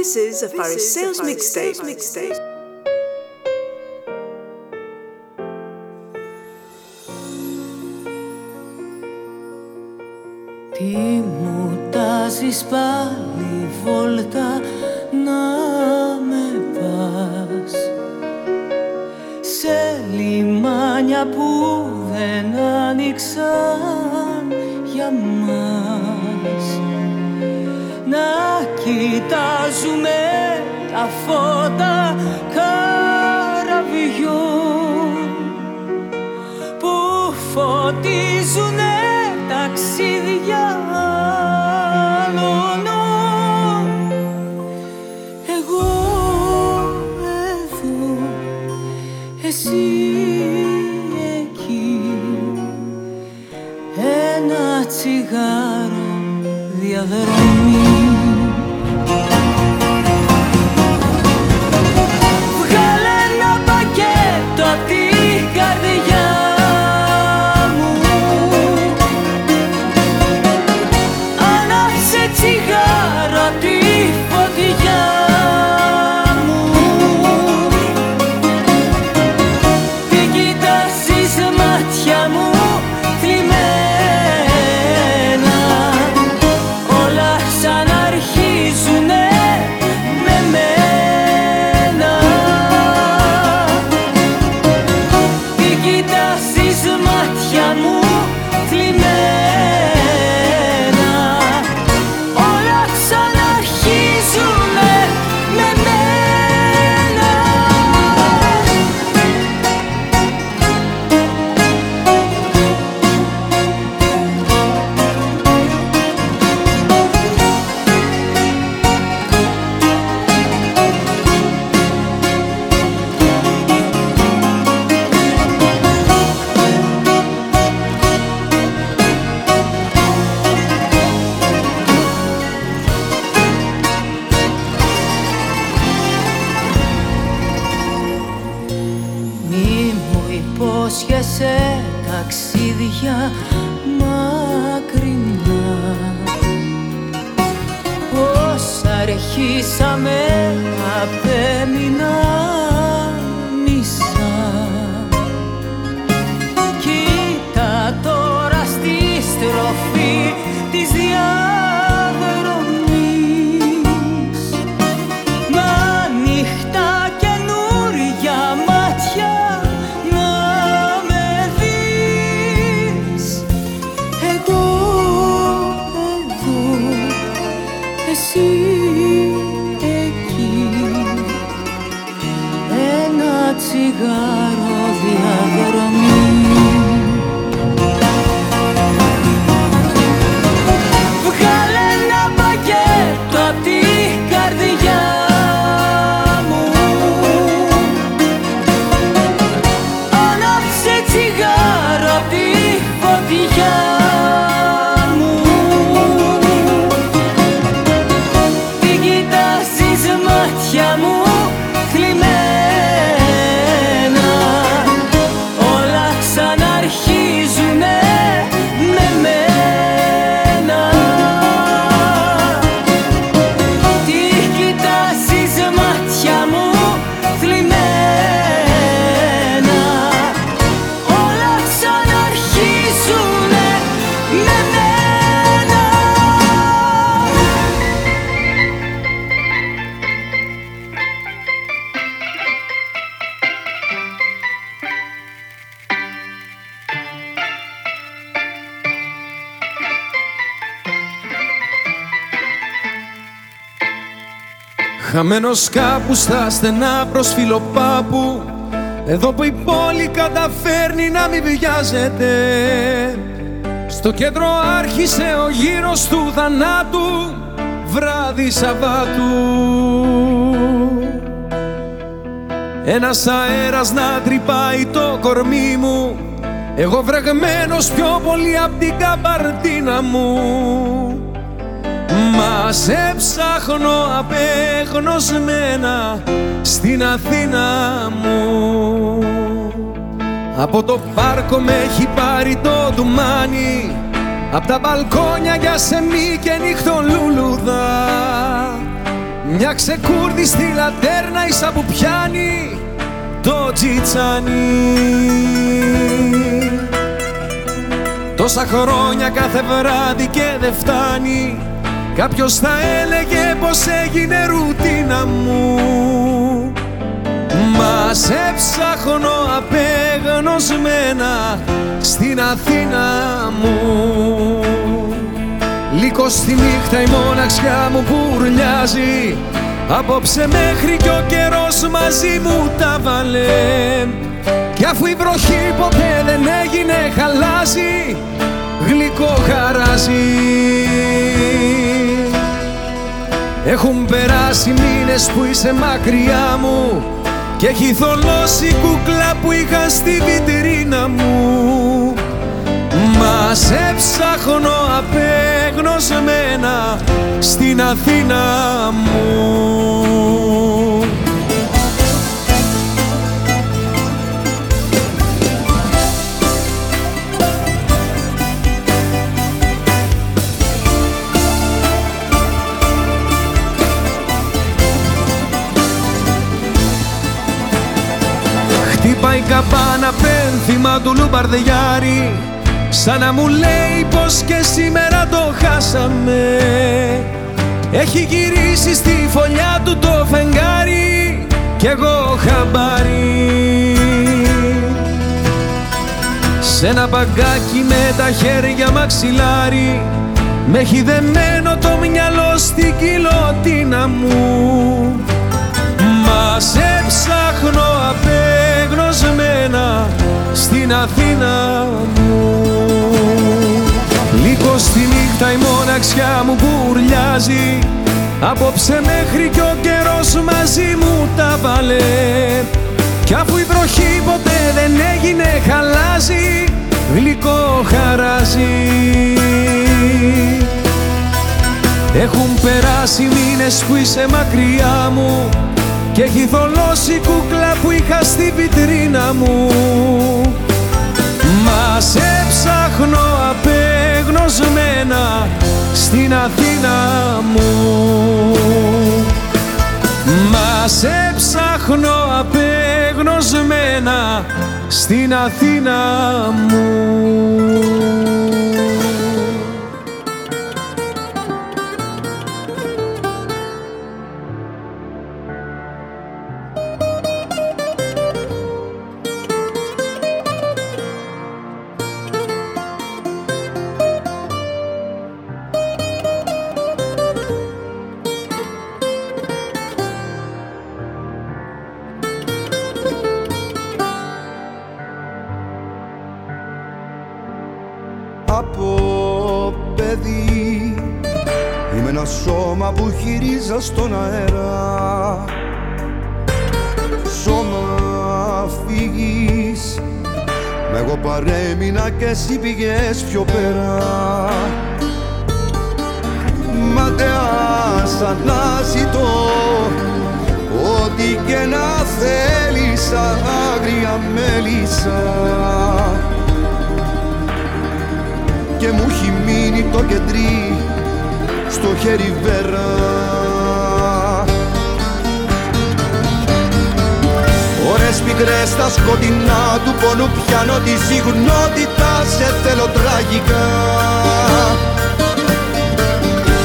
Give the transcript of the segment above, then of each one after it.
This is a Sales mixtape. mixtape. Τι μου τάζεις πάλι βόλτα να με πας Σε λιμάνια που δεν άνοιξαν κοιτάζουμε τα φώτα Χαμένος κάπους στα στενά προς φιλοπάπου. Εδώ που η πόλη καταφέρνει να μην βιάζεται. Στο κέντρο άρχισε ο γύρος του θανάτου Βράδυ Σαββάτου. Ένας αέρας να τρυπάει το κορμί μου. Εγώ βρεγμένος πιο πολύ απ' την καμπαρτίνα μου Μας σε ψάχνω απέγνωσμένα στην Αθήνα μου. Από το πάρκο με έχει πάρει το ντουμάνι Απ' τα μπαλκόνια για σεμί και νύχτο λουλουδά. Μια ξεκούρδη στη λατέρνα ίσα που πιάνει το τζιτσάνι. Τόσα χρόνια κάθε βράδυ και δεν φτάνει Κάποιος θα έλεγε πως έγινε ρουτίνα μου. Μας σε ψάχνω απεγνωσμένα στην Αθήνα μου. Λίγο στη νύχτα η μοναξιά μου πουρλιάζει Απόψε μέχρι κι ο καιρός μαζί μου τα βάλε. Κι αφού η βροχή ποτέ δεν έγινε χαλάζει Γλυκό χαράζει Έχουν περάσει μήνες που είσαι μακριά μου Και έχει θολώσει η κούκλα που είχα στη βιτρίνα μου. Μας σε ψάχνω απεγνωσμένα στην Αθήνα μου καμπάνα πένθυμα του Λουμπαρδιάρη Σαν να μου λέει πως και σήμερα το χάσαμε. Έχει γυρίσει στη φωλιά του το φεγγάρι Κι εγώ χαμπάρι. Σ' ένα μπαγκάκι με τα χέρια μαξιλάρι Με έχει δεμένο το μυαλό στην κοιλωτίνα μου. Μα σε ψάχνω απεγνωσμένα στην Αθήνα μου. Λίγο στη νύχτα η μοναξιά μου μπουρλιάζει Απόψε μέχρι κι ο καιρός μαζί μου τα βάλε. Κι αφού η βροχή ποτέ δεν έγινε χαλάζει. Γλυκό χαράζει. Έχουν περάσει μήνες που είσαι μακριά μου και έχει θολώσει η κούκλα που είχα στη βιτρίνα μου. Μας σε ψάχνω απεγνωσμένα στην Αθήνα μου. Μας σε ψάχνω απεγνωσμένα στην Αθήνα μου σώμα που χειρίζα στον αέρα Σώμα φύγεις. Μα εγώ παρέμεινα και εσύ πήγες πιο πέρα. Ματεάς αναζητώ Ό,τι και να θέλεις άγρια μέλισσα. Και μου έχει μείνει το κεντρί στο χέρι βέρα. Ωρες πικρές στα σκοτεινά του πόνου πιάνω τη συγνότητα σε θέλω τραγικά.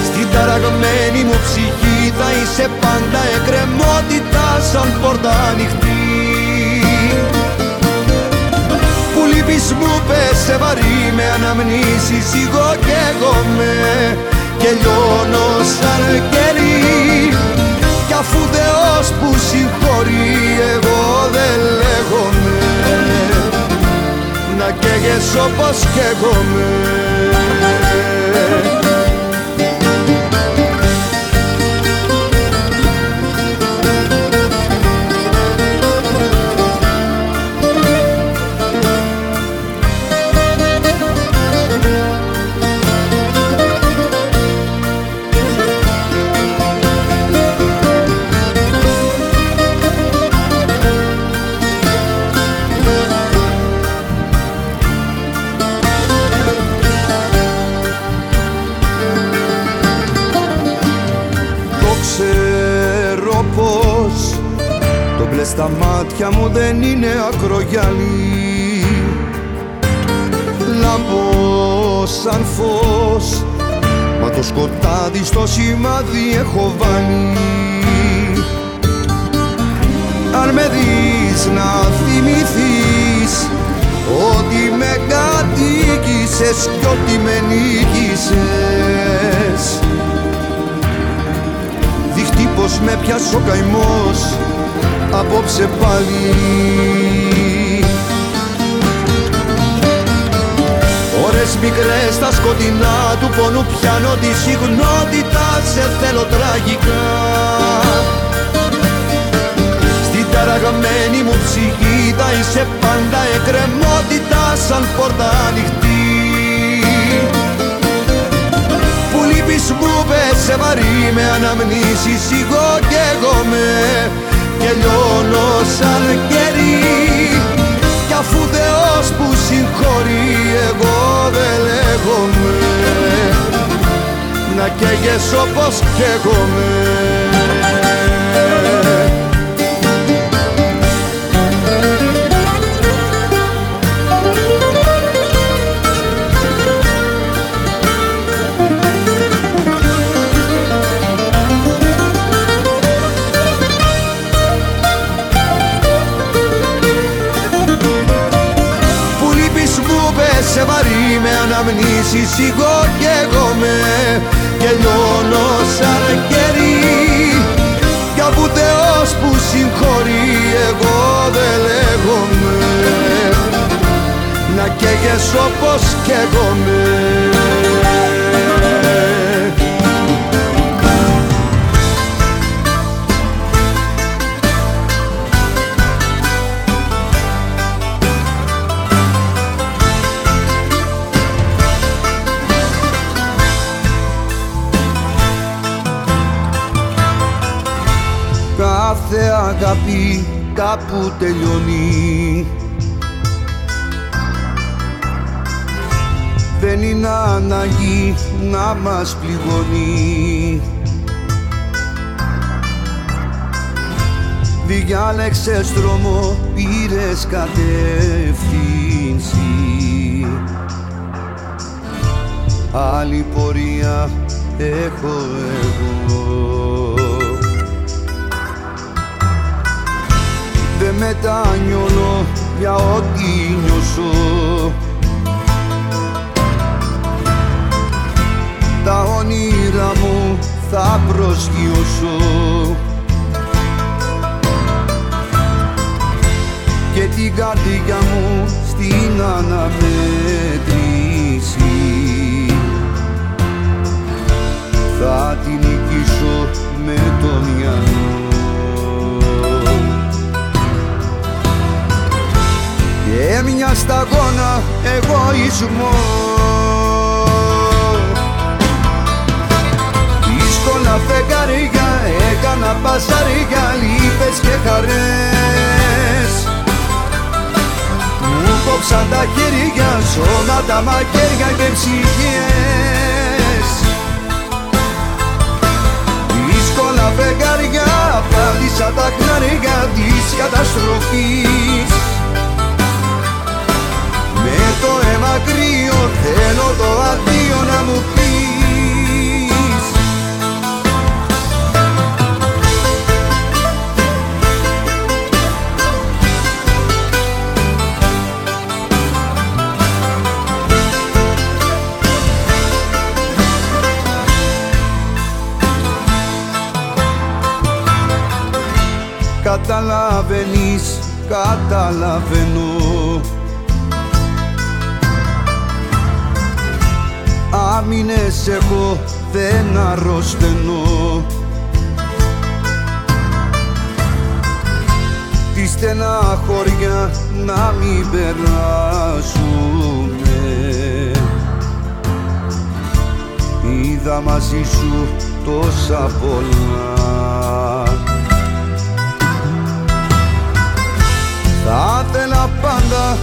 Στην ταραγμένη μου ψυχή θα είσαι πάντα εκκρεμότητα σαν πόρτα ανοιχτή. Λύπης μου πέσε βαρύ με αναμνήσεις εγώ καίγομαι και λιώνω σαν κελί κι αφού Θεός που συγχωρεί εγώ δεν λέγομαι. Να καίγες όπως καίγομαι μάτια μου δεν είναι ακρογιαλί Λάμπω σαν φως Μα το σκοτάδι στο σημάδι έχω βάλει. Αν με δεις να θυμηθείς Ότι με κατοίκησες κι ότι με νίκησες. Δείχτη πως με πιάσει ο καημός απόψε πάλι. Ώρες μικρές στα σκοτεινά του πόνου πιάνω τη συγνότητα σε θέλω τραγικά. Στην ταραγμένη μου ψυχή θα είσαι πάντα εκκρεμότητα σαν πόρτα ανοιχτή. Που λείπεις μου πέσε βαρύ με αναμνήσεις εγώ και εγώ με και λιώνω σαν κερί κι αφού Θεός που συγχωρεί εγώ δεν λέγομαι. Να καίγες όπως καίγομαι αναμνήσεις εγώ και εγώ με. Και λιώνω σαν κερί. Κι αφού Θεός που συγχωρεί εγώ δεν λέγομαι. Να καίγες όπως καίγομαι αγάπη κάπου τελειώνει. Δεν είναι ανάγκη να μας πληγώνει. Διάλεξες δρόμο, πήρες κατεύθυνση. Άλλη πορεία έχω εγώ μετανιώνω για ό,τι νιώσω. Τα όνειρα μου θα προσγειώσω. Και την καρδιά μου στην αναμέτρηση. Θα την νικήσω με το μυαλό και μια σταγόνα εγωισμό Δύσκολα φεγγαριά έκανα πασαριά λύπες και χαρές. Μου κόψαν τα χέρια, σώματα, μαχαίρια και ψυχές. Δύσκολα φεγγαριά, πάλισα τα χνάρια της καταστροφής θέλω το αντίο να μου πεις. Καταλαβαίνεις, καταλαβαίνω Άμυνες έχω δεν αρρωσταίνω. Τη στενά χωριά να μην περάσουμε Είδα μαζί σου τόσα πολλά. Θα ήθελα πάντα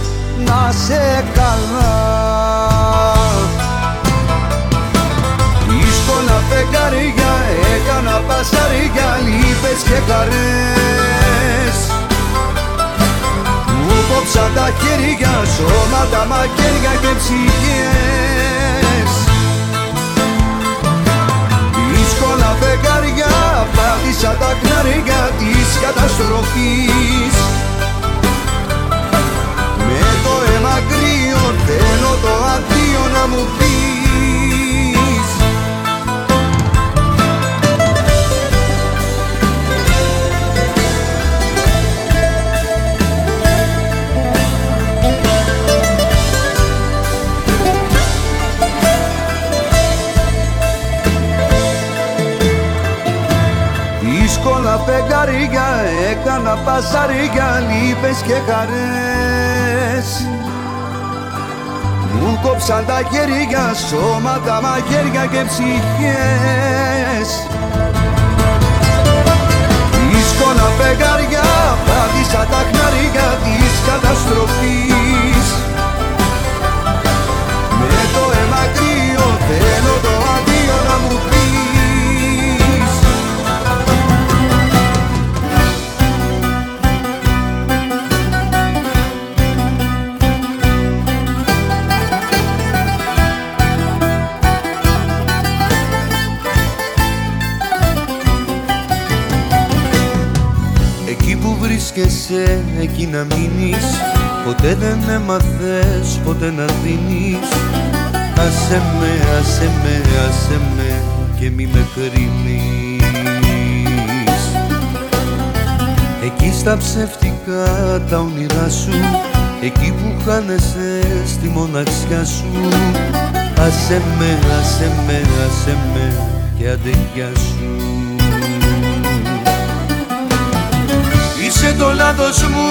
να σε καλά φεγγαριά έκανα πασαριά λύπες και χαρές κόψαν τα χέρια, σώματα, μαχαίρια και ψυχές. Δύσκολα φεγγάρια, πάτησα τα χνάρια της καταστροφής. Με το αίμα κρύο θέλω το αντίο να μου πεις φεγγαρία έκανα πασαρία λύπες και χαρές. Μου κόψαν τα χέρια, σώματα, μαχαίρια και ψυχές. Δύσκολα φεγγαριά, πάτησα τα χναριά της καταστροφής. Με το αίμα κρύο θέλω βρίσκεσαι, εκεί να μείνεις. Ποτέ δεν έμαθες, ποτέ να δίνεις. Άσε με, άσε με, άσε με και μη με κρίνεις. Εκεί στα ψεύτικα τα όνειρά σου Εκεί που χάνεσαι στη μοναξιά σου. Άσε με, άσε με, άσε με και άντε γεια σου Είσαι το λάθος μου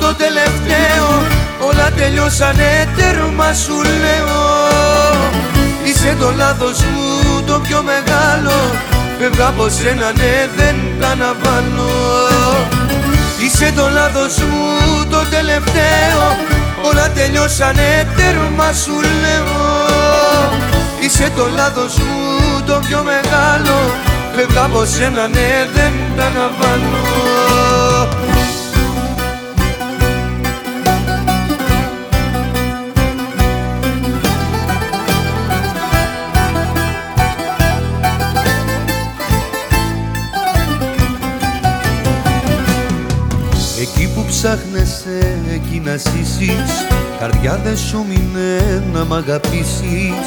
το τελευταίο. Όλα τελειώσανε τέρμα σου λέω. Είσαι το λάθος μου το πιο μεγάλο. Φεύγα από σένα ναι δεν τα αναβάλω. Είσαι το λάθος μου το τελευταίο. Όλα τελειώσανε τέρμα σου λέω. Είσαι το λάθος μου το πιο μεγάλο. Φεύγα από σένα ναι δεν τα αναβάλω ψάχνεσαι, εκεί να ζήσεις. Καρδιά δεν σου μείνε να μ' αγαπήσεις.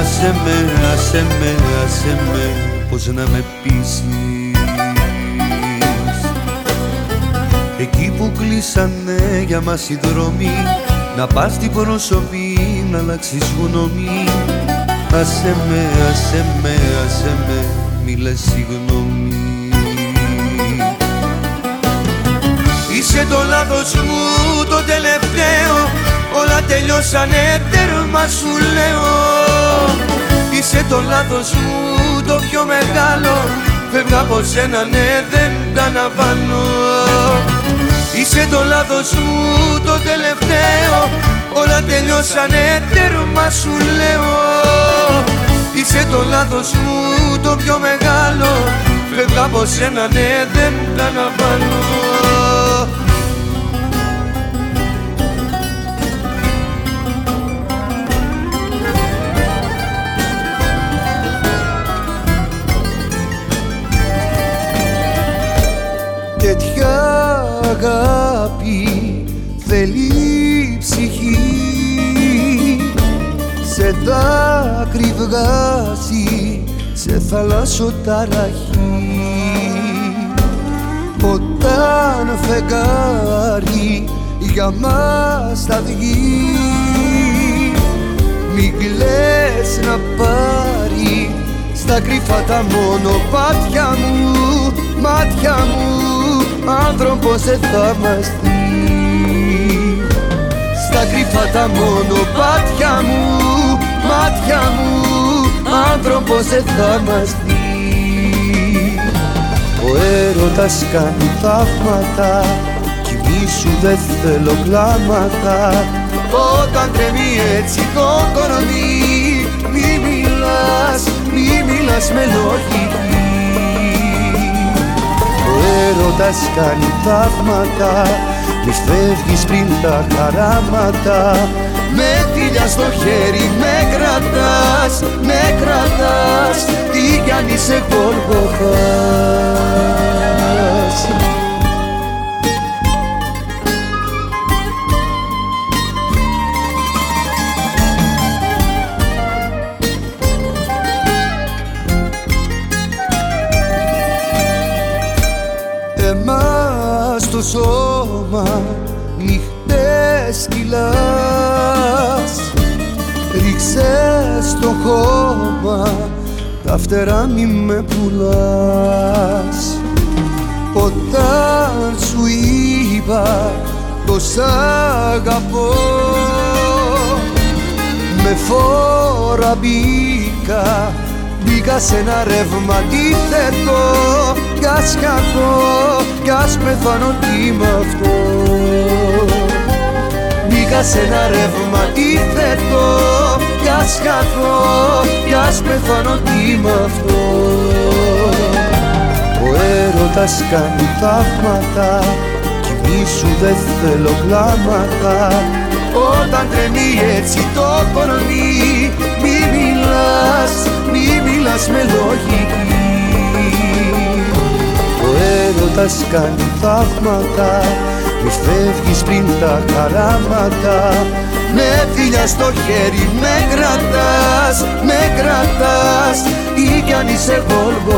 Άσε με, άσε με, άσε με Πώς να με πείσεις. Εκεί που κλείσανε για μας οι δρόμοι Να πας στην προσωπή, να αλλάξεις γνώμη. Άσε με, άσε με, άσε με, μη λες συγγνώμη Είσαι το λάθος μου το τελευταίο. Όλα τελειώσανε τέρμα σου λέω. Είσαι το λάθος μου το πιο μεγάλο. Φεύγα από σένα ναι δεν τα αναβάλω Είσαι το λάθος μου το τελευταίο. Όλα τελειώσανε τέρμα σου λέω. Είσαι το λάθος μου το πιο μεγάλο. Φεύγα από σένα ναι δεν τα αναβάλω αγάπη θέλει ψυχή. Σε δάκρυ βγάζει, σε θαλάσσο ταραχή. Όταν φεγγάρι για μας θα βγει Μην κλαις να πάρει στα κρυφά τα μονοπάτια μου, μάτια μου άνθρωπος δεν θα μας δει Στα κρυφά τα μονοπάτια μου, μάτια μου άνθρωπος δεν θα μας δει Ο έρωτας κάνει θαύματα κι μη σου δεν θέλω κλάματα. Όταν τρέμει έτσι το κορμί μη μιλάς, μη μιλάς με λογική Ο έρωτας κάνει θαύματα Μη φεύγεις πριν τα χαράματα. Με τίλια στο χέρι με κρατάς Με κρατάς Τι κι αν είσαι γολγοθάς σώμα νυχτές κυλάς. Ρίξες στο χώμα τα φτερά μη με πουλάς. Όταν σου είπα πως αγαπώ Με φόρα μπήκα Μπήκα σε ένα ρεύμα αντίθετο Κι ας χαθώ, κι ας πεθάνω τι με αυτό. Μπήκα σε ένα ρεύμα αντίθετο Κι ας χαθώ, κι ας πεθάνω τι με αυτό. Ο έρωτας κάνει θαύματα Κι σου δεν θέλω κλάματα. Όταν τρεμεί έτσι το κορμί Μη μιλάς, μη μιλάς με λογική. Ο έρωτας κάνει θαύματα Μη φεύγεις πριν τα χαράματα. Με φίλια στο χέρι με κρατάς, με κρατάς Ή κι αν είσαι γολγοθάς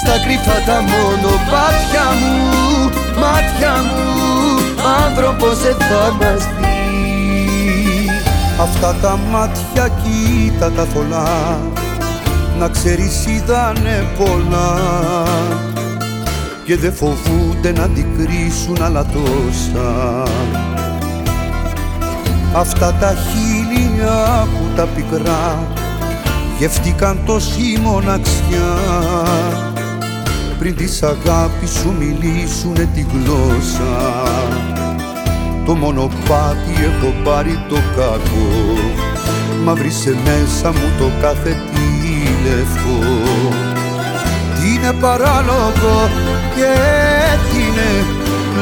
Στα κρυφά τα μονοπάτια μου, μάτια μου Άνθρωπος δεν θα μας δει. Αυτά τα μάτια κοίτα τα θολά Να ξέρεις είδανε πολλά. Και δεν φοβούνται να αντικρίσουν άλλα τόσα. Αυτά τα χίλια που τα πικρά γεύτηκαν τόση μοναξιά πριν της αγάπης σου μιλήσουνε τη γλώσσα. Το μονοπάτι έχω πάρει το κακό μα βρίσκε μέσα μου το κάθε τι λευκό τι είναι παράλογο και τι είναι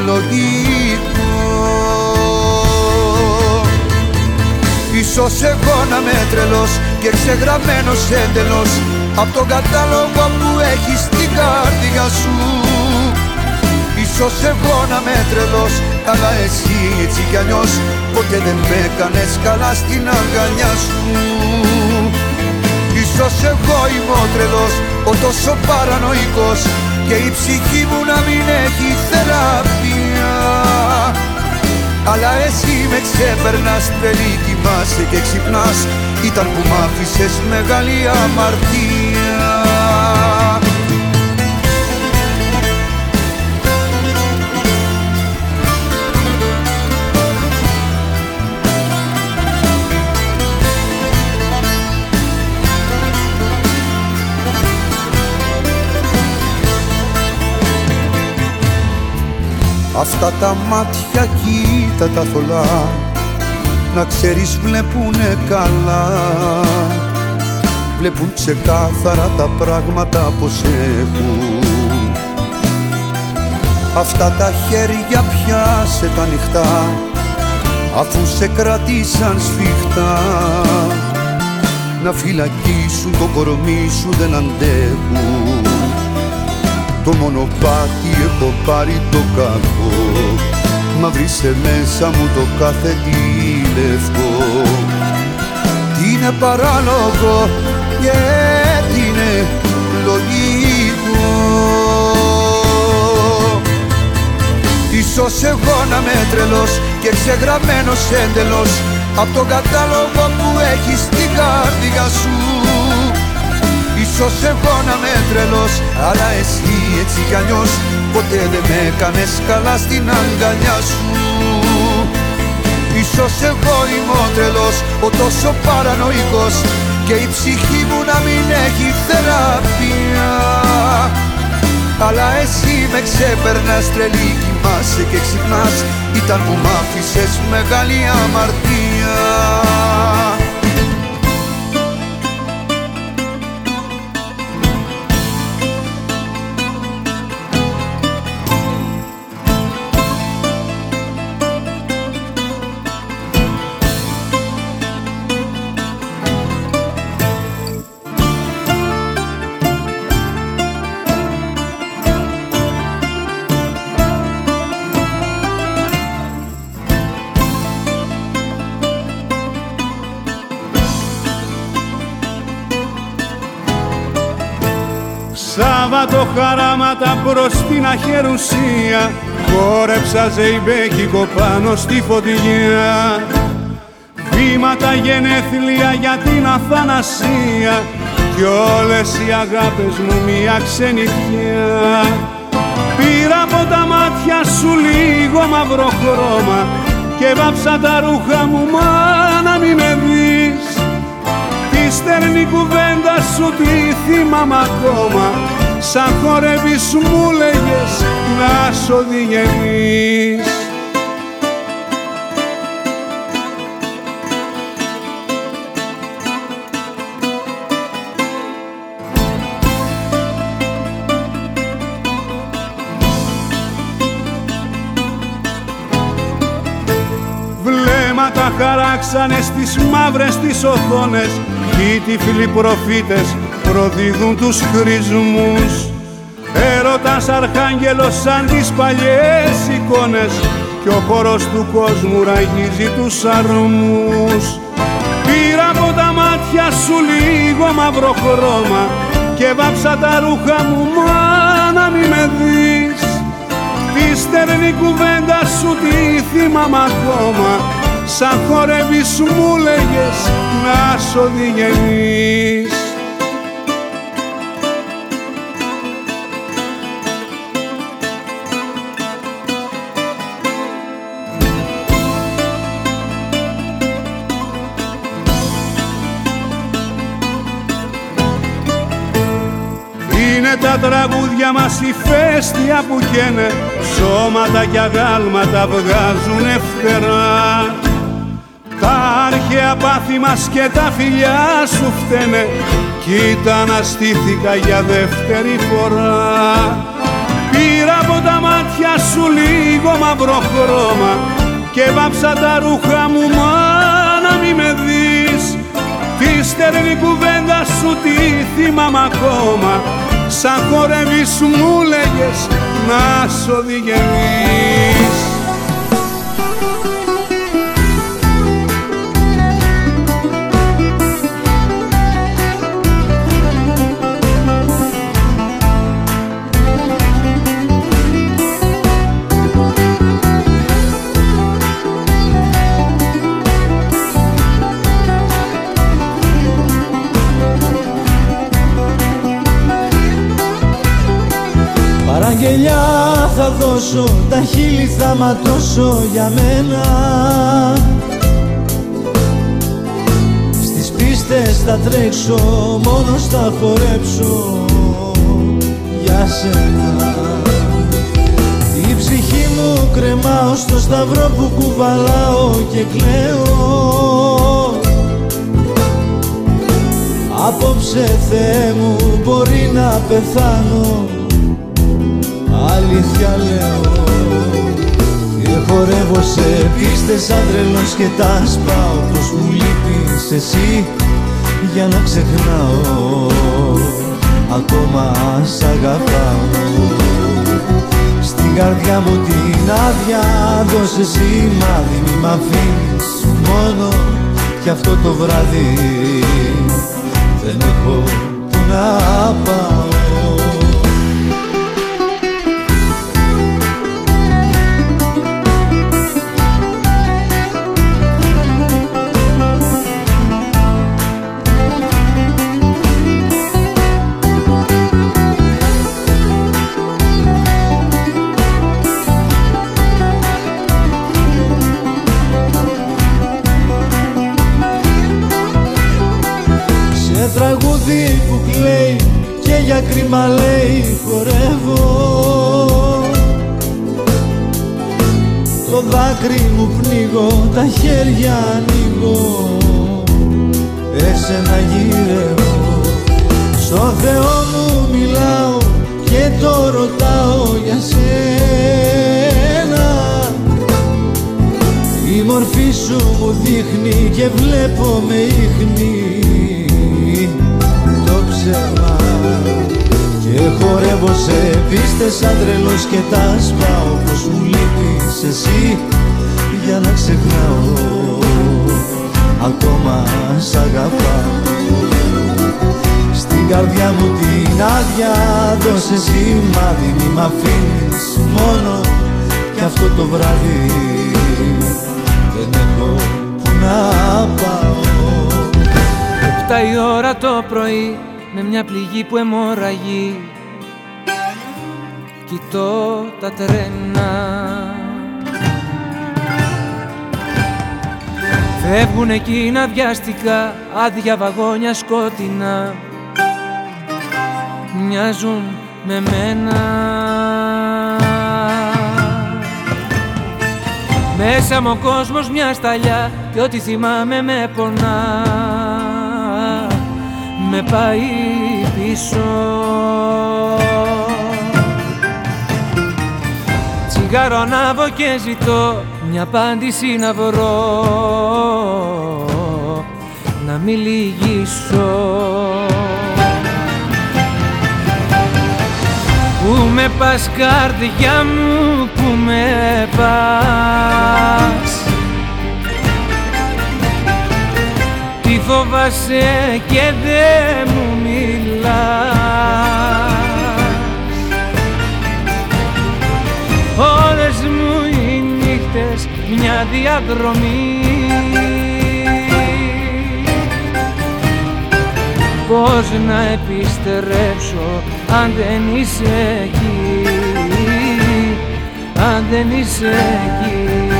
λογικό. Ίσως εγώ να με τρελός και ξεγραμμένος έντελος Απ' τον κατάλογο που έχεις στην καρδιά σου. Ίσως εγώ να με τρελός αλλά εσύ έτσι κι αλλιώς. Ποτέ δεν με έκανες καλά στην αγκαλιά σου. Ίσως εγώ είμαι ο τρελός, ο τόσο παρανοϊκός. Και η ψυχή μου να μην έχει θεραπεία. Αλλά εσύ με ξέπερνας, τρελή κοιμάσαι και ξυπνάς. Ήταν που μ' άφησες μεγάλη αμαρτία Αυτά τα μάτια κοίτα τα θολά. Να ξέρεις βλέπουνε καλά. Βλέπουν ξεκάθαρα τα πράγματα πως έχουν. Αυτά τα χέρια πιάσε τα νυχτά Αφού σε κρατήσαν σφιχτά. Να φυλακίσουν το κορμί σου δεν αντέχουν το μονοπάτι έχω πάρει το κακό. Μα βρίσκε μέσα μου το κάθε τι λευκό Τι είναι παράλογο και τι είναι λογικό. Ίσως εγώ να με τρελός και ξεγραμμένος έντελος Απ' τον κατάλογο που έχεις στην καρδιά σου Ίσως εγώ να με τρελός Αλλά εσύ έτσι κι αλλιώς Ποτέ δεν με έκανες καλά στην αγκαλιά σου. Ίσως εγώ είμαι ο τρελός Ο τόσο παρανοϊκός Και η ψυχή μου να μην έχει θεραπεία. Αλλά εσύ με ξέπερνας τρελή θυμάσαι και ξεχνάς Ήταν που μ' άφησες μεγάλη αμαρτία Σάββατο χαράματα προς την αχερουσία. Χόρεψα ζεϊμπέκικο πάνω στη φωτιά Βήματα γενέθλια για την αθανασία. Κι όλες οι αγάπες μου μια ξενιχιά Πήρα από τα μάτια σου λίγο μαύρο χρώμα Και βάψα τα ρούχα μου μα να μην με δεις. Τη στερνή κουβέντα σου τη θυμάμαι ακόμα Σαν χορεύεις μου λέγες να σ' οδηγενείς. Βλέμματα χαράξανε στις μαύρες τις οθόνες οι τυφλοί προφήτες προδίδουν τους χρησμούς. Έρωτας αρχάγγελος σαν τις παλιές εικόνες. Και ο χώρος του κόσμου ραγίζει τους αρμούς. Πήρα από τα μάτια σου λίγο μαύρο χρώμα και βάψα τα ρούχα μου μα να μη με δεις. Τη στερνή κουβέντα σου τη θυμάμαι ακόμα. Σαν χορεύεις μου λέγες να σ' οδηγενείς τραγούδια μας η φέστια που καίνε Σώματα κι αγάλματα βγάζουνε φτερά. Τα αρχαία πάθη μας και τα φιλιά σου φταίνε Κοίτα να στήθηκα για δεύτερη φορά. Πήρα από τα μάτια σου λίγο μαύρο χρώμα Και βάψα τα ρούχα μου μα να μη με δεις. Τη στερνή κουβέντα σου τη θυμάμαι ακόμα Σαν χορεύεις μου λέγες να σ' οδηγενείς δώσω, τα χείλη θα ματώσω για μένα. Στις πίστες θα τρέξω, μόνος θα χορέψω για σένα. Η ψυχή μου κρεμάω στο σταυρό που κουβαλάω και κλαίω. Απόψε Θεέ μου μπορεί να πεθάνω αλήθεια λέω. Και χορεύω σε πίστες σαν τρελός και τα σπάω. Πως μου λείπεις εσύ για να ξεχνάω. Ακόμα σ' αγαπάω. Στην καρδιά μου την άδεια δώσε σημάδι Μη μ' αφήνεις μόνο κι αυτό το βράδυ. Δεν έχω που να πάω για κρίμα λέει χορεύω. Δάκρυ μου πνίγω, τα χέρια ανοίγω. Εσένα γύρευω Στο Θεό μου μιλάω και το ρωτάω για σένα. Η μορφή σου μου δείχνει και βλέπω με ίχνη. Το ψέμα και χορεύω σε πίστες σαν τρελός και τα σπάω πως μου λείπεις εσύ. Για να ξεχνάω ακόμα σ' αγαπάω. Στην καρδιά μου την άδεια δώσε σημάδι μη μ' αφήνεις μόνο. Κι αυτό το βράδυ δεν έχω που να πάω. Επτά η ώρα το πρωί με μια πληγή που αιμορραγεί κοιτώ τα τρένα. Φεύγουν εκείνα βιαστικά άδεια βαγόνια σκότεινα. Μοιάζουν με μένα. Μέσα μου ο κόσμος μια σταλιά και ό,τι θυμάμαι με πονά. Με πάει πίσω Τσιγάρο ανάβω και ζητώ μια απάντηση να βρω. Να μην λυγίσω. Πού με πας καρδιά μου, πού με πας. Τι φοβάσαι και δεν μου μιλάς διαδρομή Πώς να επιστρέψω αν δεν είσαι εκεί Αν δεν είσαι εκεί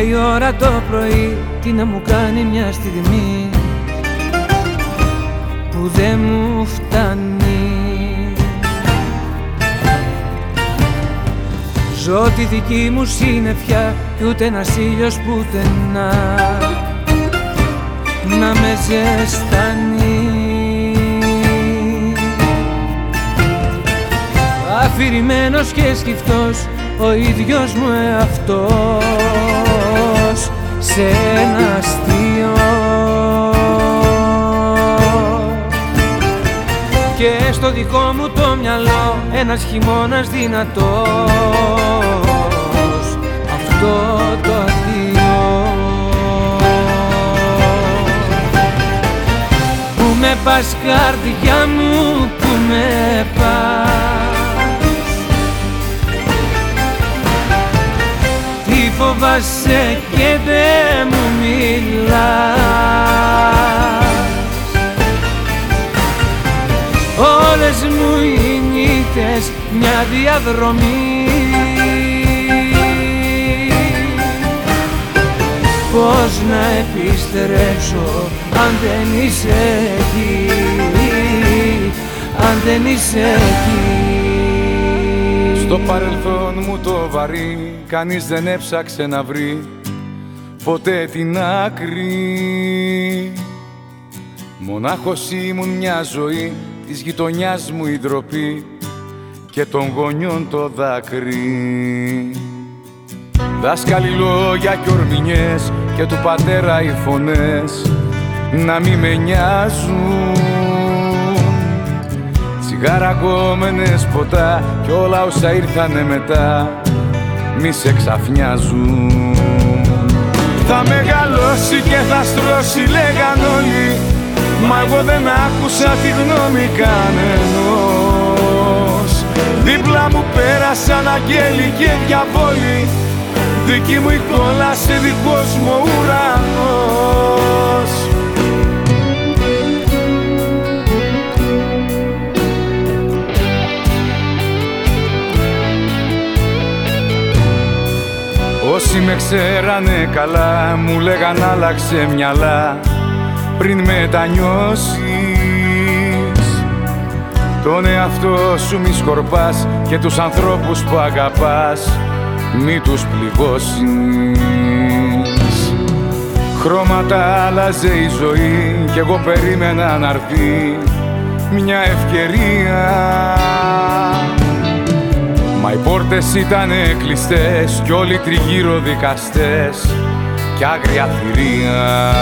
η ώρα το πρωί τι να μου κάνει μια στιγμή που δεν μου φτάνει. Ζω τη δική μου συννεφιά κι ούτε ένας ήλιος πουθενά. Να με ζεστάνει. Αφηρημένος και σκυφτός ο ίδιος μου εαυτός σε ένα αστείο. Και στο δικό μου το μυαλό ένας χειμώνας δυνατός. Αυτό το αντίο Πού με πας καρδιά μου, πού με πας. Τι φοβάσαι Όλες μου οι νύχτες μια διαδρομή. Πώς να επιστρέψω αν δεν είσαι εκεί Αν δεν είσαι εκεί. Στο παρελθόν μου το βαρύ Κανείς δεν έψαξε να βρει Ποτέ την άκρη. Μονάχος ήμουν μια ζωή Της γειτονιάς μου η ντροπή Και των γονιών το δάκρυ. Δάσκαλοι λόγια και ορμηνιές Και του πατέρα οι φωνές Να μη με νοιάζουν. Τσιγάρα κόμενες ποτά Κι όλα όσα ήρθανε μετά Μη σε ξαφνιάζουν. Θα μεγαλώσει και θα στρώσει λέγαν όλοι Μα εγώ δεν άκουσα τη γνώμη κανενός Δίπλα μου πέρασαν αγγέλοι και διαβόλοι. Δική μου η κόλαση, δικός μου ουρανός. Όσοι με ξέρανε καλά μου λέγαν άλλαξε μυαλά πριν μετανιώσεις. Τον εαυτό σου μη σκορπάς και τους ανθρώπους που αγαπάς μη τους πληγώσεις. Χρώματα άλλαζε η ζωή κι εγώ περίμενα να έρθει μια ευκαιρία. Μα οι πόρτες ήταν κλειστές κι όλοι τριγύρω δικαστές κι άγρια θηρία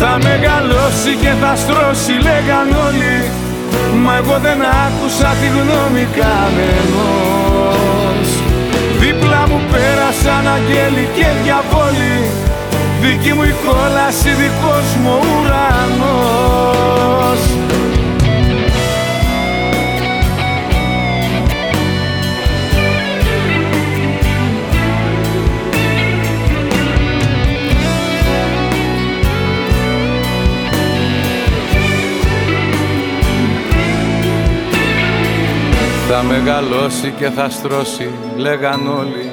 Θα μεγαλώσει και θα στρώσει λέγαν όλοι Μα εγώ δεν άκουσα τη γνώμη κανενός. Δίπλα μου πέρασαν αγγέλοι και διαβόλοι. Δική μου η κόλαση, δικός μου ουρανός Θα μεγαλώσει και θα στρώσει, λέγαν όλοι.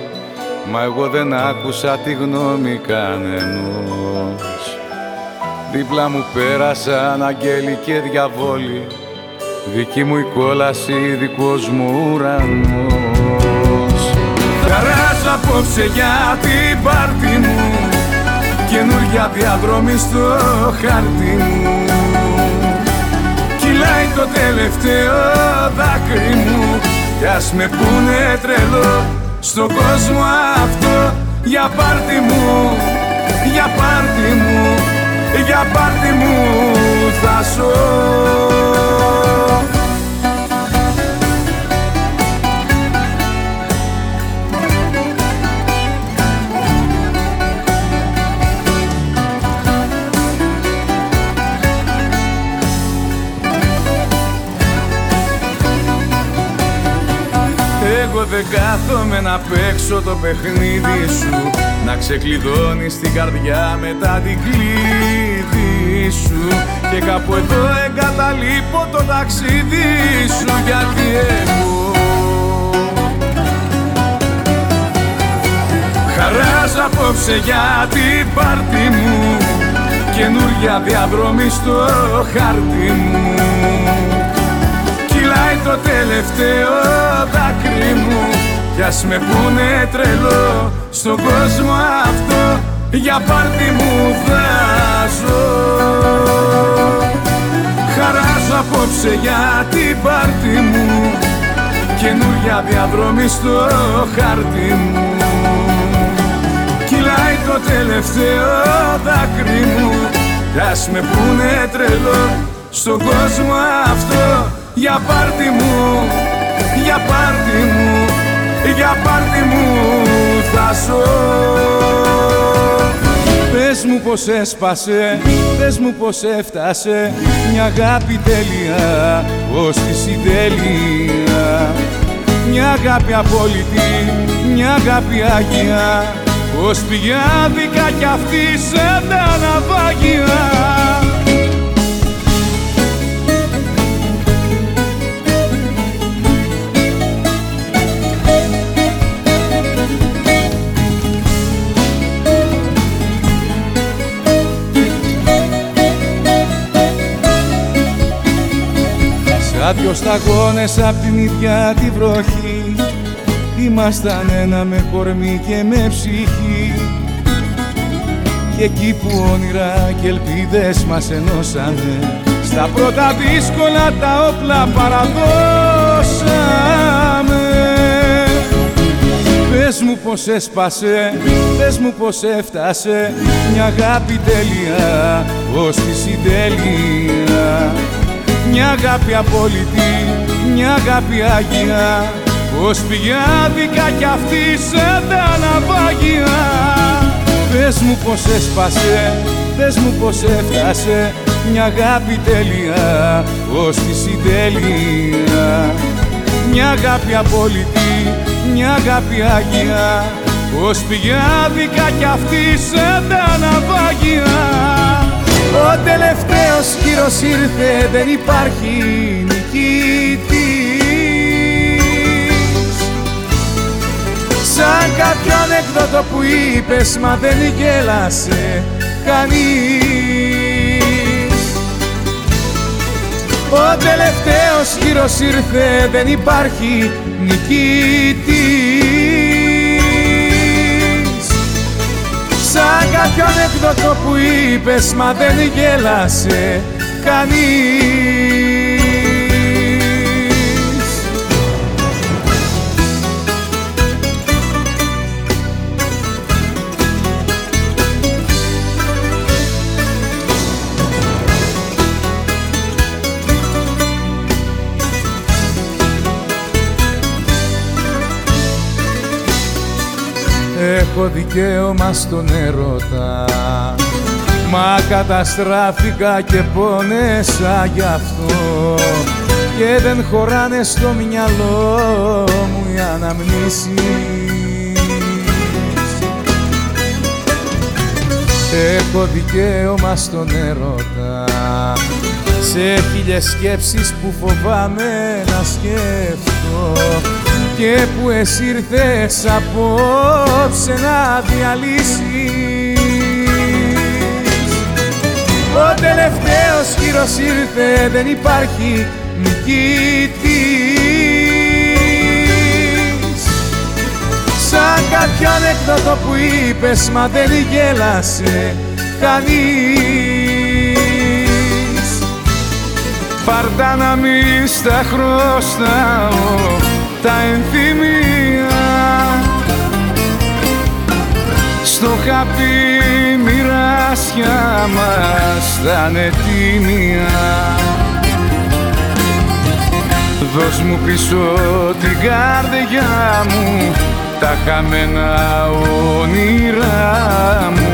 Μα εγώ δεν άκουσα τη γνώμη κανενός. Δίπλα μου πέρασαν αγγέλοι και διαβόλοι. Δική μου η κόλαση, δικός μου ουρανός. Χαράζω απόψε για την πάρτι μου. Καινούργια διαδρομή στο χάρτη μου. Κυλάει το τελευταίο δάκρυ μου. Κι ας με πούνε τρελό στον κόσμο αυτό Για πάρτι μου, για πάρτι μου, για πάρτι μου θα ζω δεν κάθομαι να παίξω το παιχνίδι σου. Να ξεκλειδώνεις την καρδιά μετά την κλείδι σου. Και κάπου εδώ εγκαταλείπω το ταξίδι σου Γιατί εγώ Χαράζω απόψε για την πάρτι μου. Καινούρια διαδρομή στο χάρτη μου. Κυλάει το τελευταίο δάκρυ μου Κι ας με πούνε τρελό στον κόσμο αυτό Για πάρτι μου βάζω Χαράζω απόψε για την πάρτι μου Καινούρια διαδρομή στο χάρτη μου. Κυλάει το τελευταίο δάκρυ μου Κι ας με πούνε τρελό στον κόσμο αυτό για πάρτι μου, για πάρτι μου, για πάρτι μου θα ζω. Πες μου πως έσπασε, πες μου πως έφτασε Μια αγάπη τέλεια, ως της συντέλεια Μια αγάπη απόλυτη, μια αγάπη άγια Πως πήγε άδικα κι αυτή σαν τα ναυάγια Σαν δυο σταγόνες απ' την ίδια τη βροχή. Ήμασταν ένα με κορμί και με ψυχή. Και εκεί που όνειρα και ελπίδες μας ενώσανε Στα πρώτα δύσκολα τα όπλα παραδώσαμε. Πες μου πως έσπασε, πες μου πως έφτασε Μια αγάπη τέλεια ως της συντέλεια μια αγάπη απόλυτη, μια αγάπη άγια. Πως πήγε άδικα κι αυτή σαν τα ναυάγια Πες μου πως έσπασε, πες μου πως έφτασε μια αγάπη τέλεια ως της συντέλεια μια αγάπη απόλυτη, μια αγάπη άγια. Ως πηγάδικα κι αυτή σαν τα ναυάγια ο τελευταίος κύρος ήρθε δεν υπάρχει νικητής. Σαν κάποιο ανέκδοτο που είπες μα δεν γέλασε κανείς. Ο τελευταίος γύρος ήρθε δεν υπάρχει νικητής κάποιο ανέκδοτο που είπες μα δεν γέλασε κανείς έχω δικαίωμα στον έρωτα. Μα καταστράφηκα και πόνεσα γι' αυτό. Και δεν χωράνε στο μυαλό μου οι αναμνήσεις. Έχω δικαίωμα στον έρωτα. Σε χίλιες σκέψεις που φοβάμαι να σκέφτω και που εσύ ήρθες απόψε να διαλύσεις. Ο τελευταίος γύρος ήρθε δεν υπάρχει νικητής. Σαν κάποιο ανέκδοτο που είπες μα δεν γέλασε κανείς. Πάρτα να μη στα χρωστάω τα ενθυμία στο χαπί μοιράσια μας τα νετήμια Δώσ' μου πίσω την καρδιά μου τα χαμένα όνειρά μου.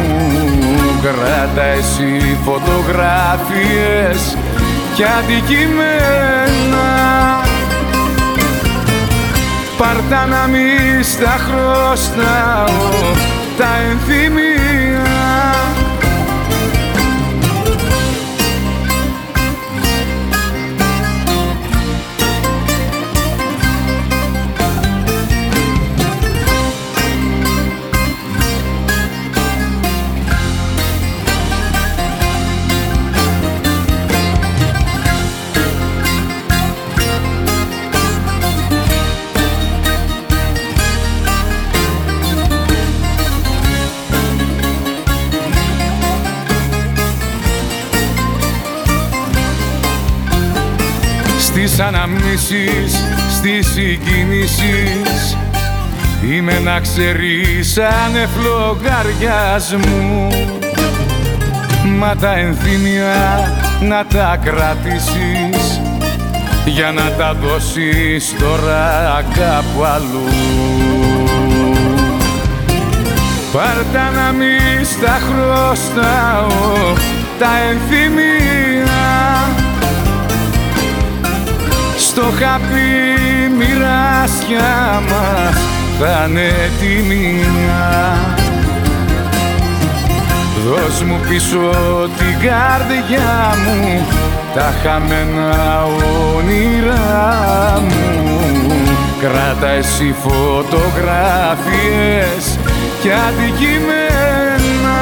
Κράτα εσύ φωτογράφιες και αντικειμένα Πάρτα να μη στα χρωστάω τα ενθυμία στις αναμνήσεις, στις συγκινήσεις. Είμαι να ξέρεις ανεφλογαριασμού Μα τα ενθύμια να τα κρατήσεις. Για να τα δώσεις τώρα κάπου αλλού. Πάρτα να μη στα χρωστάω τα ενθύμια στο χαπί μοιράσια μας θα είναι τιμία Δώσ' μου πίσω την καρδιά μου τα χαμένα όνειρά μου. Κράτα εσύ φωτογράφιες και αντικείμενα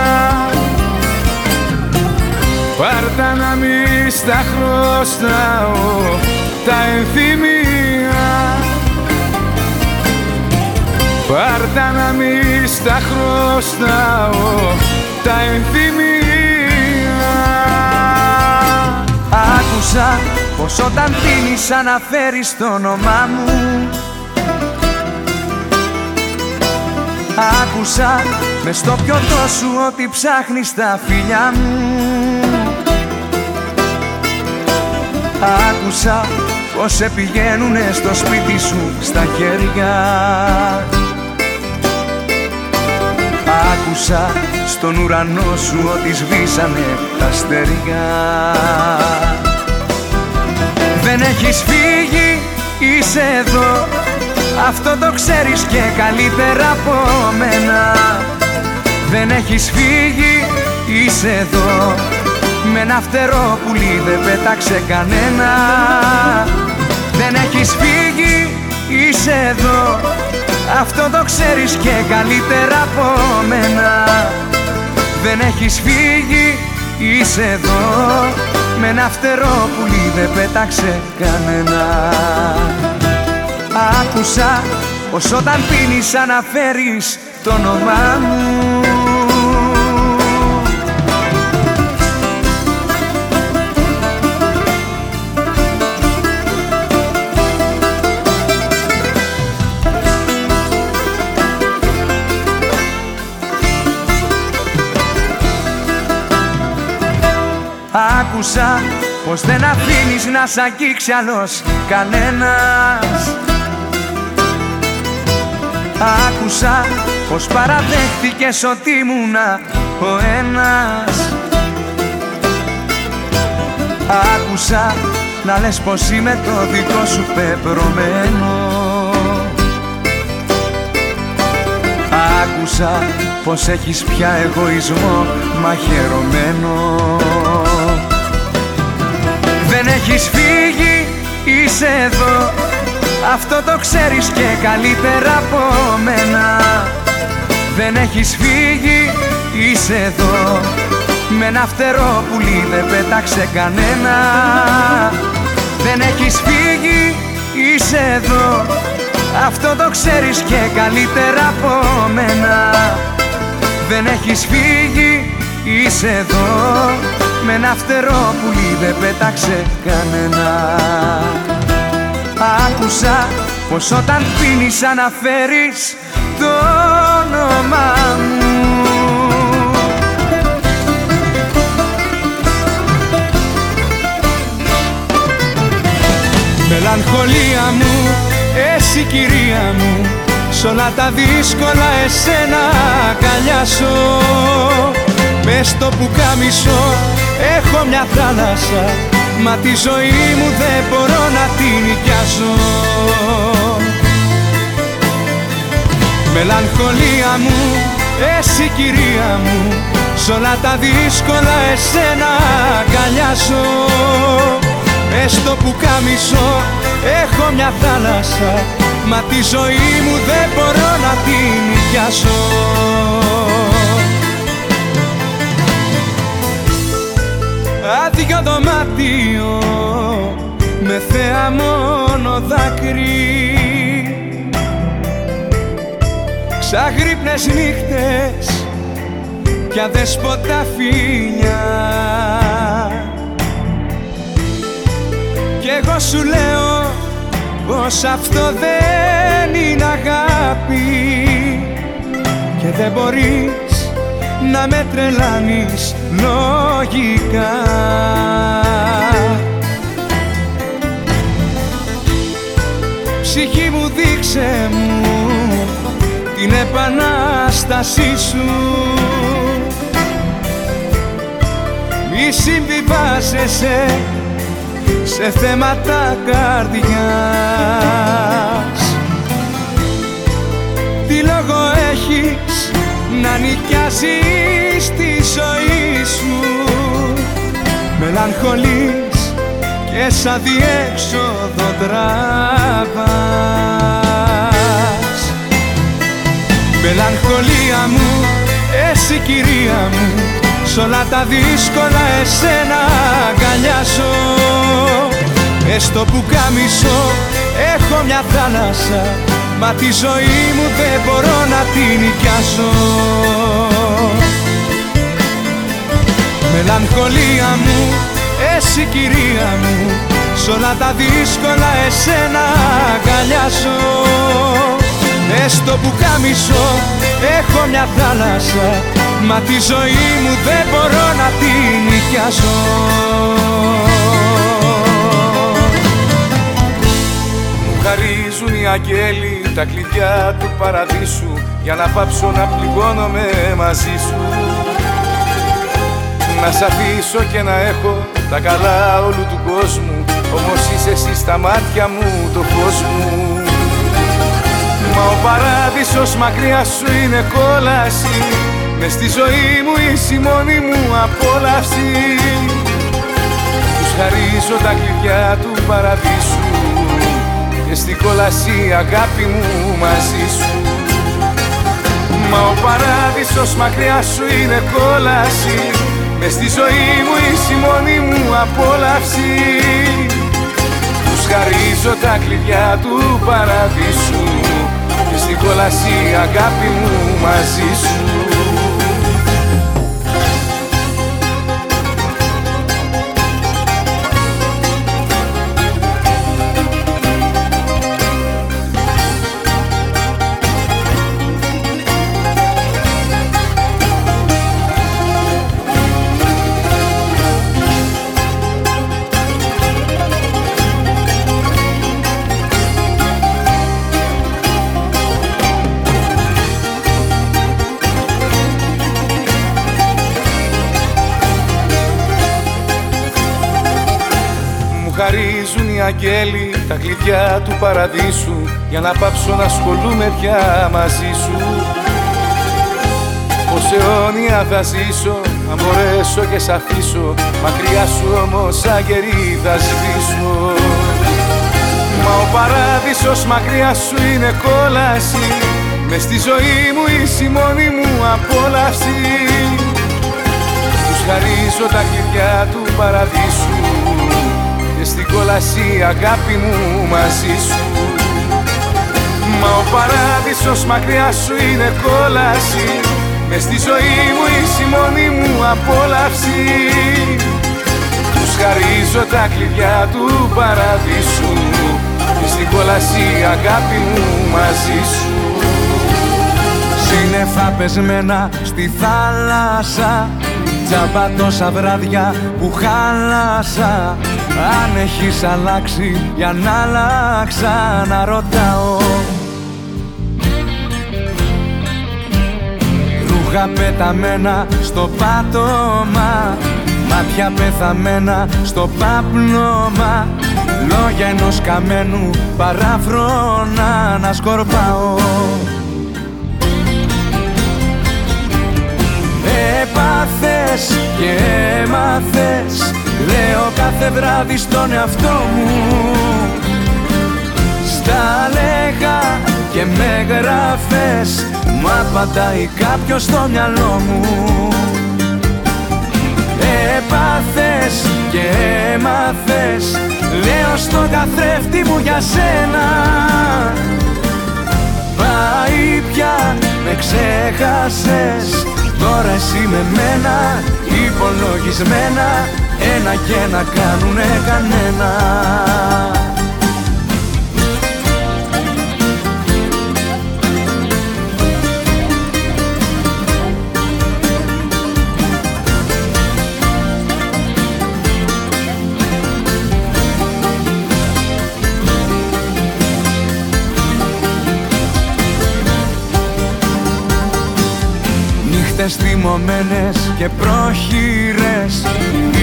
Πάρτα να μη στα χρωστάω τα ενθυμία Πάρτα να μη στα χρωστάω τα ενθυμία Άκουσα πως όταν πίνεις αναφέρεις το όνομά μου. Άκουσα μες στο πιωτό σου ότι ψάχνεις τα φιλιά μου. Άκουσα πως σε πηγαίνουνε στο σπίτι σου στα χέρια. Άκουσα στον ουρανό σου ότι σβήσανε τα στεριά Δεν έχεις φύγει, είσαι εδώ. Αυτό το ξέρεις και καλύτερα από μένα. Δεν έχεις φύγει, είσαι εδώ Με ένα φτερό πουλί δεν πέταξε κανένα. Δεν έχεις φύγει, είσαι εδώ. Αυτό το ξέρεις και καλύτερα από μένα. Δεν έχεις φύγει, είσαι εδώ. Με ένα φτερό πουλί δεν πέταξε κανένα. Άκουσα πως όταν πίνεις αναφέρεις το όνομά μου Άκουσα πως δεν αφήνεις να σ' αγγίξει άλλος κανένας. Άκουσα πως παραδέχτηκες ότι ήμουνα ο ένας. Άκουσα να λες πως είμαι το δικό σου πεπρωμένο. Άκουσα πως έχεις πια εγωισμό μαχαιρωμένο Δεν έχεις φύγει, είσαι εδώ. Αυτό το ξέρεις και καλύτερα από μένα. Δεν έχεις φύγει, είσαι εδώ. Με ένα φτερό πουλί δεν πέταξε κανένα. Δεν έχεις φύγει, είσαι εδώ. Αυτό το ξέρεις και καλύτερα από μένα. Δεν έχεις φύγει, είσαι εδώ Με ένα φτερό πουλί δεν πέταξε κανένα. Άκουσα πως όταν πίνεις αναφέρεις το όνομα μου. Μελαγχολία μου εσύ κυρία μου Σ' όλα τα δύσκολα εσένα αγκαλιάσω Μες στο πουκάμισο έχω μια θάλασσα Μα τη ζωή μου δεν μπορώ να την νοικιάσω. Μελαγχολία μου, εσύ κυρία μου Σ' όλα τα δύσκολα εσένα αγκαλιάσω. Μες στο πουκάμισο Έχω μια θάλασσα Μα τη ζωή μου δεν μπορώ να την νοικιάσω Άδειο δωμάτιο με θέα μόνο δάκρυ. Ξαγρύπνες νύχτες κι αδέσποτα φίλια. Κι εγώ σου λέω πως αυτό δεν είναι αγάπη και δεν μπορείς να με τρελάνεις λογικά. Ψυχή μου δείξε μου την επανάστασή σου. Μη συμβιβάζεσαι σε θέματα καρδιάς. Τι λόγο έχεις να νοικιάσεις τη ζωή σου. Μελαγχολείς και σαν διέξοδο τραβάς. Μελαγχολία μου, εσύ κυρία μου Σ' όλα τα δύσκολα εσένα αγκαλιάσω Έστω που κάμισω έχω μια θάλασσα Μα τη ζωή μου δεν μπορώ να την νοικιάσω. Μελαγχολία μου, εσύ κυρία μου Σ' όλα τα δύσκολα εσένα αγκαλιάσω. Έστω που κάμισω έχω μια θάλασσα Μα τη ζωή μου δεν μπορώ να την νοικιάσω χαρίζουν οι αγγέλοι τα κλειδιά του παραδείσου για να πάψω να πληγώνομαι μαζί σου. Να σ' αφήσω και να έχω τα καλά όλου του κόσμου Όμως είσαι εσύ στα μάτια μου το φως μου. Μα ο παράδεισος μακριά σου είναι κόλαση μες στη ζωή μου είσαι η μόνη μου απόλαυση. Τους χαρίζω τα κλειδιά του παραδείσου Και στην κόλαση αγάπη μου μαζί σου. Μα ο παράδεισος μακριά σου είναι κόλαση. Μες στη ζωή μου είσαι η μόνη μου απόλαυση. Τους χαρίζω τα κλειδιά του παραδείσου. Και στην κόλαση αγάπη μου μαζί σου χαρίζουν οι αγγέλοι τα κλειδιά του παραδείσου για να πάψω να ασχολούμαι πια μαζί σου. Πως αιώνια θα ζήσω αν μπορέσω και σ' αφήσω μακριά σου όμως σαν κερί θα σβήσω Μα ο παράδεισος μακριά σου είναι κόλαση μες στη ζωή μου είσαι η μόνη μου απόλαυση. Τους χαρίζω τα κλειδιά του παραδείσου και στην κόλαση αγάπη μου μαζί σου. Μα ο παράδεισος μακριά σου είναι κόλαση. Μες στη ζωή μου είσαι η μόνη μου απόλαυση. Τους χαρίζω τα κλειδιά του παραδείσου. Και στην κόλαση αγάπη μου μαζί σου. Σύννεφα πεσμένα στη θάλασσα. Τζάμπα τόσα βράδια που χάλασα Αν έχεις αλλάξει για να αλλάξα να ρωτάω Ρούχα πεταμένα στο πάτωμα Μάτια πεθαμένα στο πάπλωμα. Λόγια ενός καμένου παράφρονα να σκορπάω. Έπαθες και έμαθες Λέω κάθε βράδυ στον εαυτό μου. Στα λέγα και με γράφες Μα απαντάει κάποιος στο μυαλό μου. Έπαθες και έμαθες Λέω στον καθρέφτη μου για σένα. Πάει πια με ξέχασες Τώρα εσύ με μένα υπολογισμένα Ένα και ένα κάνουνε κανένα νύχτες θυμωμένες και πρόχειρες.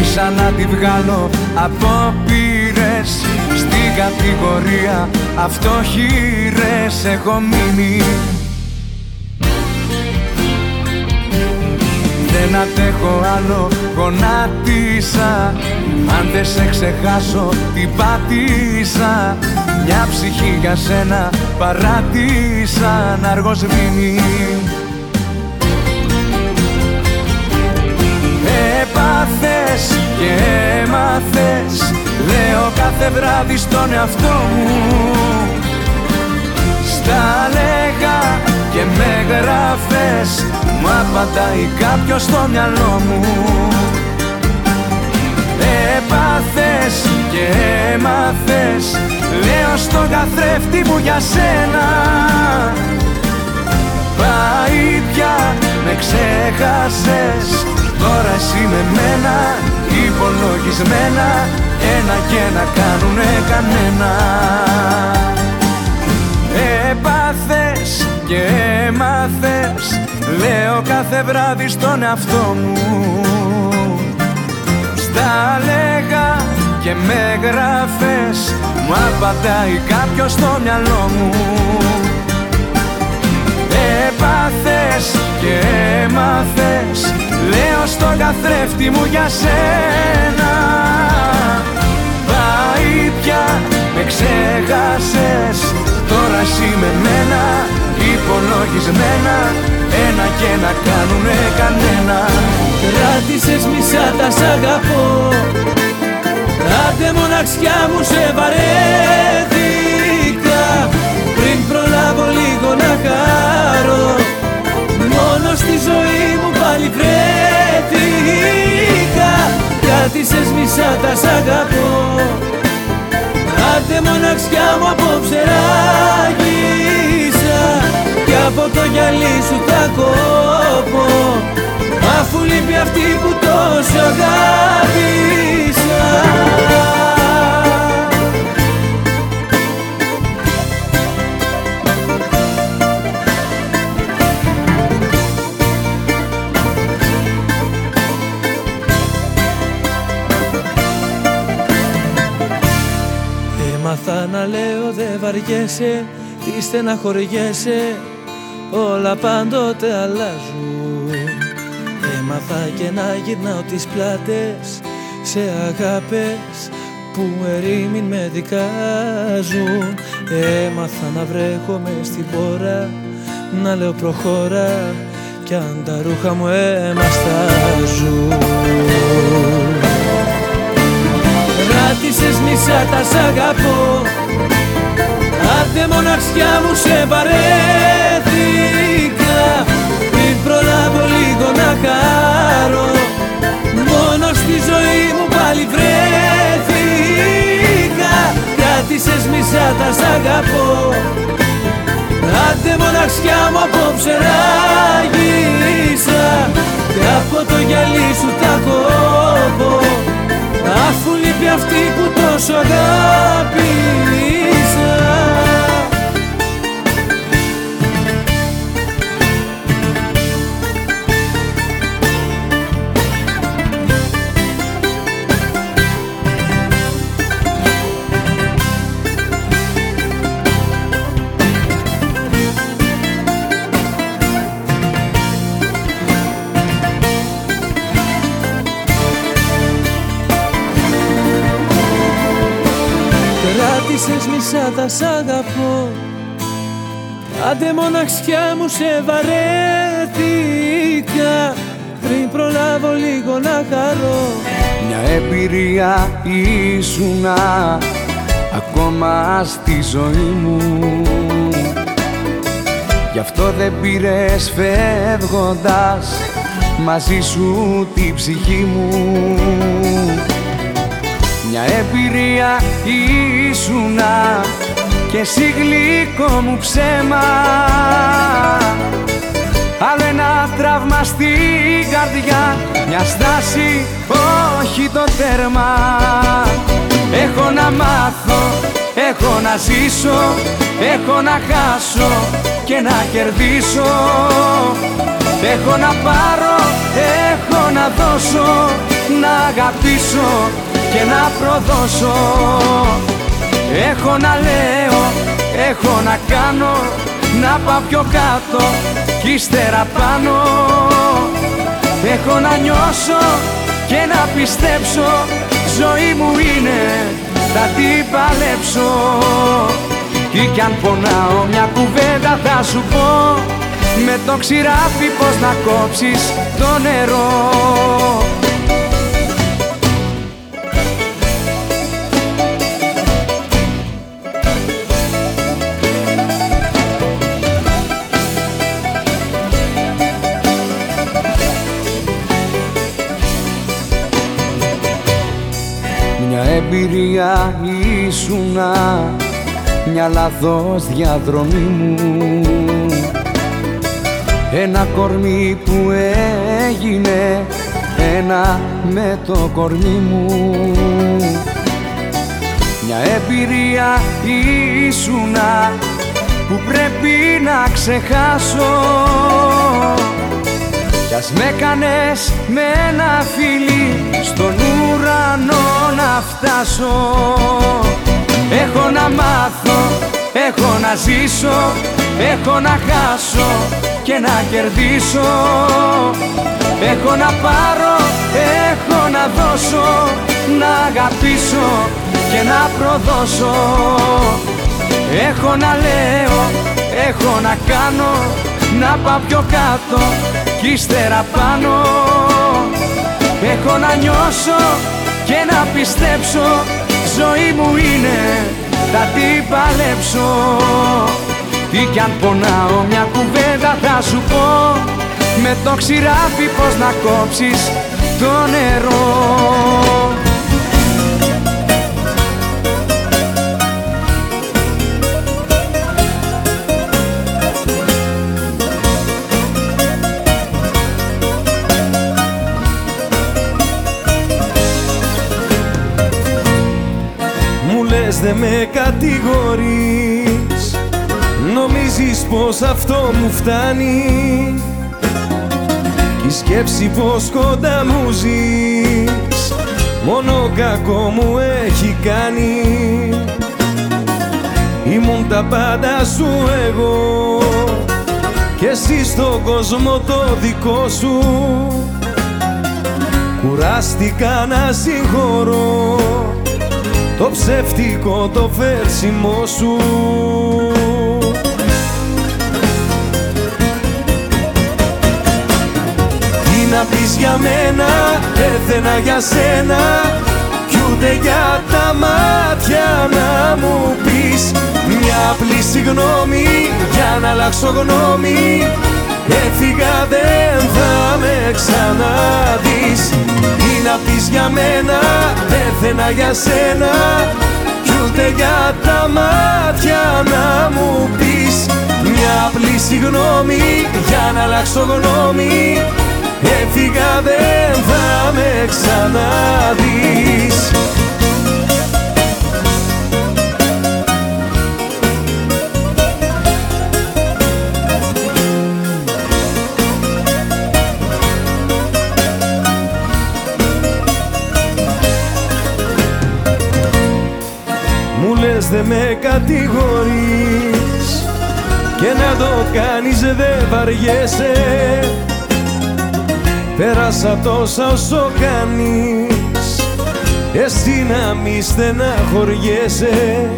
Ίσα να τη βγάλω από πύρες Στην κατηγορία αυτοχειρές έχω μείνει. Δεν αντέχω άλλο γονάτισα. Αν δεν σε ξεχάσω την πάτησα Μια ψυχή για σένα παράτησα να αργοσβήνει Έπαθες και έμαθες Λέω κάθε βράδυ στον εαυτό μου. Στα λέγα και με γράφες Μα απαντάει κάποιος στο μυαλό μου. Έπαθες και έμαθες Λέω στον καθρέφτη μου για σένα. Πάει πια με ξέχασες Τώρα εσύ με μένα υπολογισμένα Ένα και να κάνουνε κανένα. Έπαθες και έμαθες Λέω κάθε βράδυ στον εαυτό μου. Στα λέγα και με γράφες Μου απαντάει κάποιος στο μυαλό μου. Έπαθες και έμαθες Λέω στον καθρέφτη μου για σένα. Πάει πια με ξέχασες. Τώρα εσύ με μένα υπολογισμένα. Ένα και να κάνουνε κανένα. Κράτησες μισά τα σ' αγαπώ. Άντε μοναξιά μου σε βαρέθηκα. Πριν προλάβω λίγο να χαρώ πάλι βρέθηκα Κράτησες μισά τα σ' αγαπώ. Άντε μοναξιά μου απόψε ράγισα Κι από το γυαλί σου θα κόπω Αφού λείπει αυτή που τόσο αγάπησα Έμαθα να λέω δε βαριέσαι Τι στεναχωριέσαι. Όλα πάντοτε αλλάζουν. Έμαθα και να γυρνάω τις πλάτες Σε αγάπες που ερήμην με δικάζουν. Έμαθα να βρέχομαι στην πόρα Να λέω προχώρα Κι αν τα ρούχα μου έμαστάζουν Κράτησες μισά τα σ' αγαπώ. Άντε μοναξιά μου σε βαρέθηκα. Πριν προλάβω λίγο να χαρώ. Μόνος στη ζωή μου πάλι βρέθηκα. Κράτησες μισά τα σ' αγαπώ. Άντε μοναξιά μου απόψε ράγισα. Και από το γυαλί σου τα κόβω Αφού λείπει αυτή που τόσο αγάπησα Κράτησες μισά τα σ' αγαπώ. Άντε μοναξιά μου σε βαρέθηκα. Πριν προλάβω λίγο να χαρώ. Μια εμπειρία ήσουνα ακόμα στη ζωή μου. Γι' αυτό δεν πήρες φεύγοντας μαζί σου τη ψυχή μου. Μια εμπειρία ήσουνα και εσύ γλυκό μου ψέμα. Άλλο ένα τραύμα στην καρδιά Μια στάση, όχι το τέρμα. Έχω να μάθω, έχω να ζήσω Έχω να χάσω και να κερδίσω. Έχω να πάρω, έχω να δώσω Να αγαπήσω και να προδώσω Έχω να λέω, έχω να κάνω Να πάω πιο κάτω κι ύστερα πάνω. Έχω να νιώσω και να πιστέψω Ζωή μου είναι, θα την παλέψω. Ή κι αν πονάω μια κουβέντα θα σου πω Με το ξηράφι πως να κόψεις το νερό εμπειρία ήσουνα μια λαθός διαδρομή μου. Ένα κορμί που έγινε ένα με το κορμί μου. Μια εμπειρία ήσουνα που πρέπει να ξεχάσω κι ας με κάνες με ένα φίλι στον ουρανό να φτάσω. Έχω να μάθω, έχω να ζήσω, έχω να χάσω και να κερδίσω. Έχω να πάρω, έχω να δώσω, να αγαπήσω και να προδώσω. Έχω να λέω, έχω να κάνω, να πάω πιο κάτω κι ύστερα πάνω. Έχω να νιώσω και να πιστέψω Ζωή μου είναι, θα την παλέψω. Τι κι αν πονάω μια κουβέντα θα σου πω Με το ξηράφι πως να κόψεις το νερό δε με κατηγορείς. Νομίζεις πως αυτό μου φτάνει. Η σκέψη πως κοντά μου ζεις. Μόνο κακό μου έχει κάνει. Ήμουν τα πάντα σου εγώ. Και εσύ στον κόσμο το δικό σου. Κουράστηκα να συγχωρώ το ψεύτικο το φέρσιμο σου. Τι να πεις για μένα, έθενα για σένα. Κι ούτε για τα μάτια να μου πεις. Μια απλή συγγνώμη για να αλλάξω γνώμη Έφυγα δεν θα με ξαναδείς. Τι να πεις για μένα, έθενα για σένα. Κι ούτε για τα μάτια να μου πεις. Μια απλή συγγνώμη για να αλλάξω γνώμη. Έφυγα δεν θα με ξαναδείς δε με κατηγορείς. Και να το κάνεις δε βαριέσαι. Πέρασα τόσα όσο κάνεις. Εσύ να μη στεναχωριέσαι.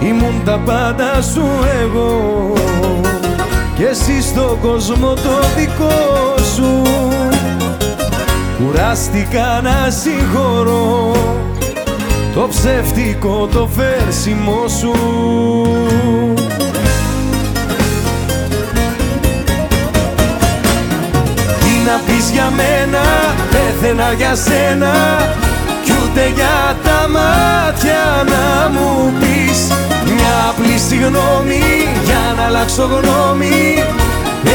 Ήμουν τα πάντα σου εγώ. Και εσύ στον κόσμο το δικό σου. Κουράστηκα να συγχωρώ το ψεύτικο το φέρσιμο σου. Τι να πεις για μένα, πέθαινα για σένα. Κι ούτε για τα μάτια να μου πεις. Μια απλή συγγνώμη για να αλλάξω γνώμη.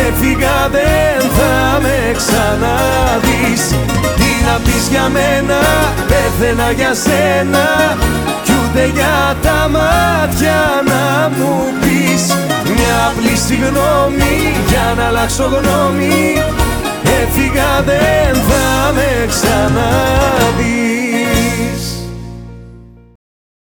Έφυγα δεν θα με ξαναδείς. Τι να πεις για μένα, πέθαινα για σένα. Κι ούτε για τα μάτια να μου πεις Μια απλή συγγνώμη για να αλλάξω γνώμη. Έφυγα δεν θα με ξαναδείς